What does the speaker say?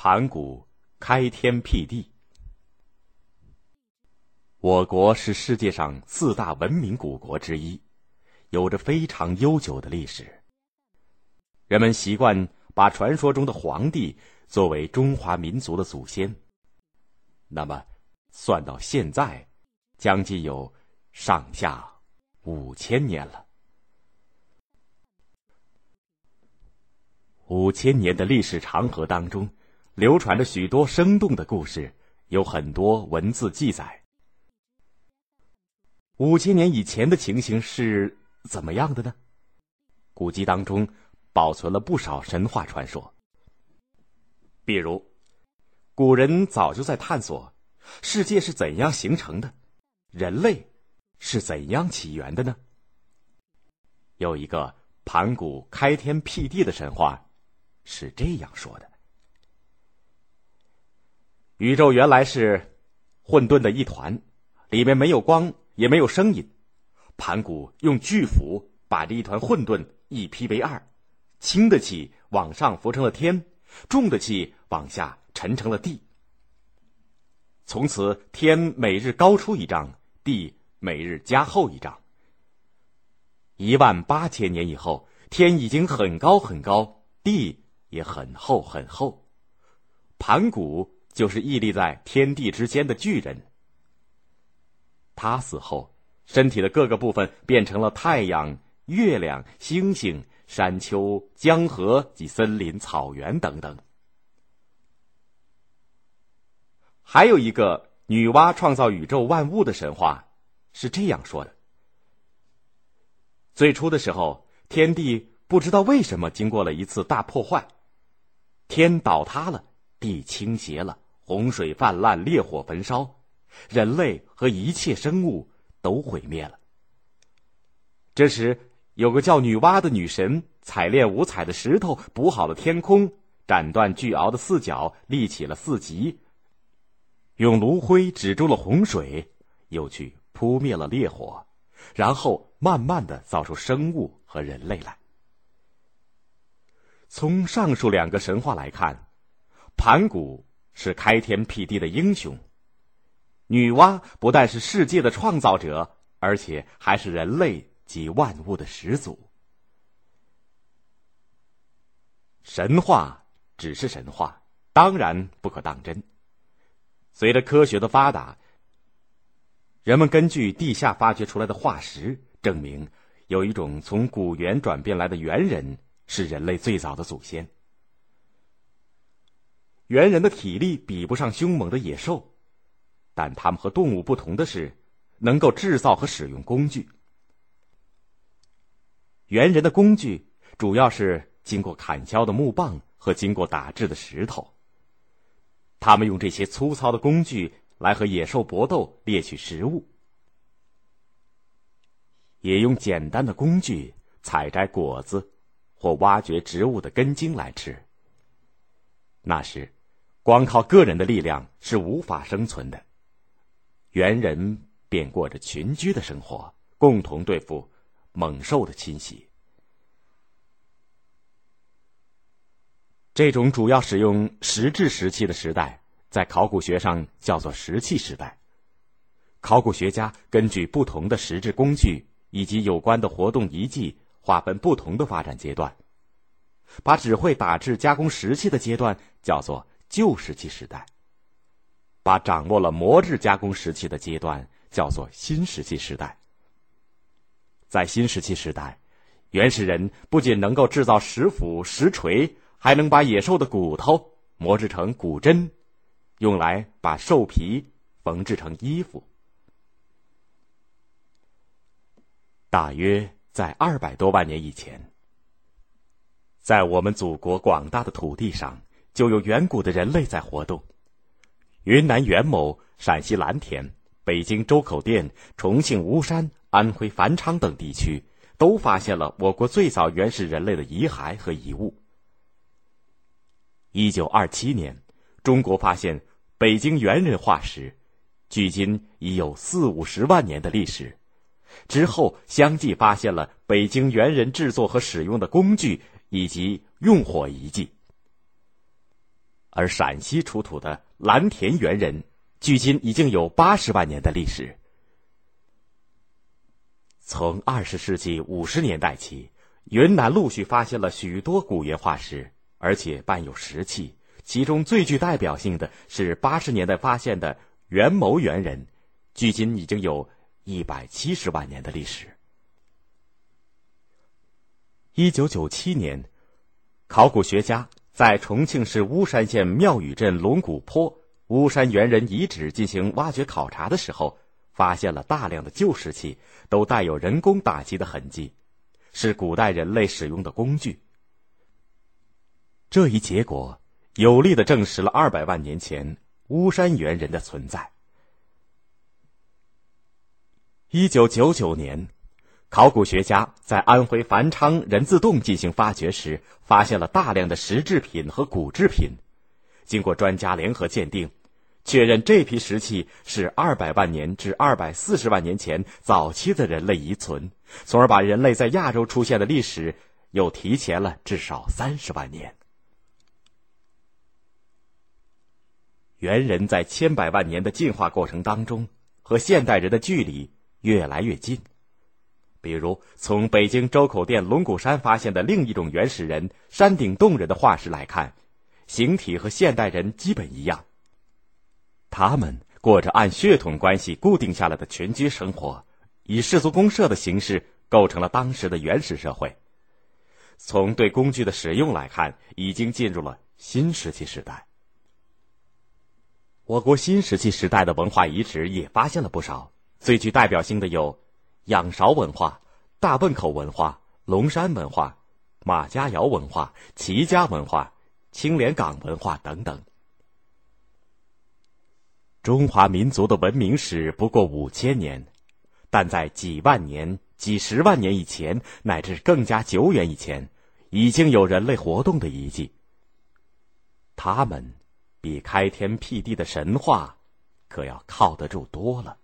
盘古开天辟地。我国是世界上四大文明古国之一，有着非常悠久的历史。人们习惯把传说中的皇帝作为中华民族的祖先。那么，算到现在，将近有上下五千年了。五千年的历史长河当中。流传着许多生动的故事，有很多文字记载。五千年以前的情形是怎么样的呢？古籍当中保存了不少神话传说。比如，古人早就在探索世界是怎样形成的，人类是怎样起源的呢？有一个盘古开天辟地的神话，是这样说的。宇宙原来是混沌的一团，里面没有光，也没有声音。盘古用巨斧把这一团混沌一劈为二，轻的气往上浮成了天，重的气往下沉成了地。从此，天每日高出一丈，地每日加厚一丈。一万八千年以后，天已经很高很高，地也很厚很厚。盘古。就是屹立在天地之间的巨人。他死后，身体的各个部分变成了太阳、月亮、星星、山丘、江河及森林、草原等等。还有一个女娲创造宇宙万物的神话，是这样说的：最初的时候，天地不知道为什么经过了一次大破坏，天倒塌了，地倾斜了。洪水泛滥，烈火焚烧，人类和一切生物都毁灭了。这时，有个叫女娲的女神，采炼五彩的石头，补好了天空，斩断巨鳌的四角，立起了四极，用炉灰止住了洪水，又去扑灭了烈火，然后慢慢的造出生物和人类来。从上述两个神话来看，盘古。是开天辟地的英雄。女娲不但是世界的创造者，而且还是人类及万物的始祖。神话只是神话，当然不可当真。随着科学的发达，人们根据地下发掘出来的化石，证明有一种从古猿转变来的猿人是人类最早的祖先。猿人的体力比不上凶猛的野兽，但他们和动物不同的是，能够制造和使用工具。猿人的工具主要是经过砍削的木棒和经过打制的石头。他们用这些粗糙的工具来和野兽搏斗，猎取食物，也用简单的工具采摘果子或挖掘植物的根茎来吃。那时。光靠个人的力量是无法生存的，猿人便过着群居的生活，共同对付猛兽的侵袭。这种主要使用石质石器的时代，在考古学上叫做石器时代。考古学家根据不同的石质工具以及有关的活动遗迹，划分不同的发展阶段，把只会打制加工石器的阶段叫做。旧石器时代，把掌握了磨制加工石器的阶段叫做新石器时代。在新石器时代，原始人不仅能够制造石斧、石锤，还能把野兽的骨头磨制成骨针，用来把兽皮缝制成衣服。大约在二百多万年以前，在我们祖国广大的土地上。就有远古的人类在活动。云南元谋、陕西蓝田、北京周口店、重庆巫山、安徽繁昌等地区，都发现了我国最早原始人类的遗骸和遗物。一九二七年，中国发现北京猿人化石，距今已有四五十万年的历史。之后相继发现了北京猿人制作和使用的工具以及用火遗迹。而陕西出土的蓝田猿人，距今已经有八十万年的历史。从二十世纪五十年代起，云南陆续发现了许多古猿化石，而且伴有石器。其中最具代表性的是八十年代发现的元谋猿人，距今已经有一百七十万年的历史。一九九七年，考古学家在重庆市巫山县庙宇镇龙骨坡巫山猿人遗址进行挖掘考察的时候，发现了大量的旧石器，都带有人工打击的痕迹，是古代人类使用的工具。这一结果。有力的证实了二百万年前巫山猿人的存在。一九九九年，考古学家在安徽繁昌人字洞进行发掘时，发现了大量的石制品和骨制品。经过专家联合鉴定，确认这批石器是二百万年至二百四十万年前早期的人类遗存，从而把人类在亚洲出现的历史又提前了至少三十万年。猿人在千百万年的进化过程当中，和现代人的距离越来越近。比如，从北京周口店龙骨山发现的另一种原始人——山顶洞人的化石来看，形体和现代人基本一样。他们过着按血统关系固定下来的群居生活，以氏族公社的形式构成了当时的原始社会。从对工具的使用来看，已经进入了新石器时代。我国新石器时代的文化遗址也发现了不少，最具代表性的有仰韶文化、大汶口文化、龙山文化、马家窑文化、齐家文化、青莲岗文化等等。中华民族的文明史不过五千年，但在几万年、几十万年以前，乃至更加久远以前，已经有人类活动的遗迹。他们。比开天辟地的神话，可要靠得住多了。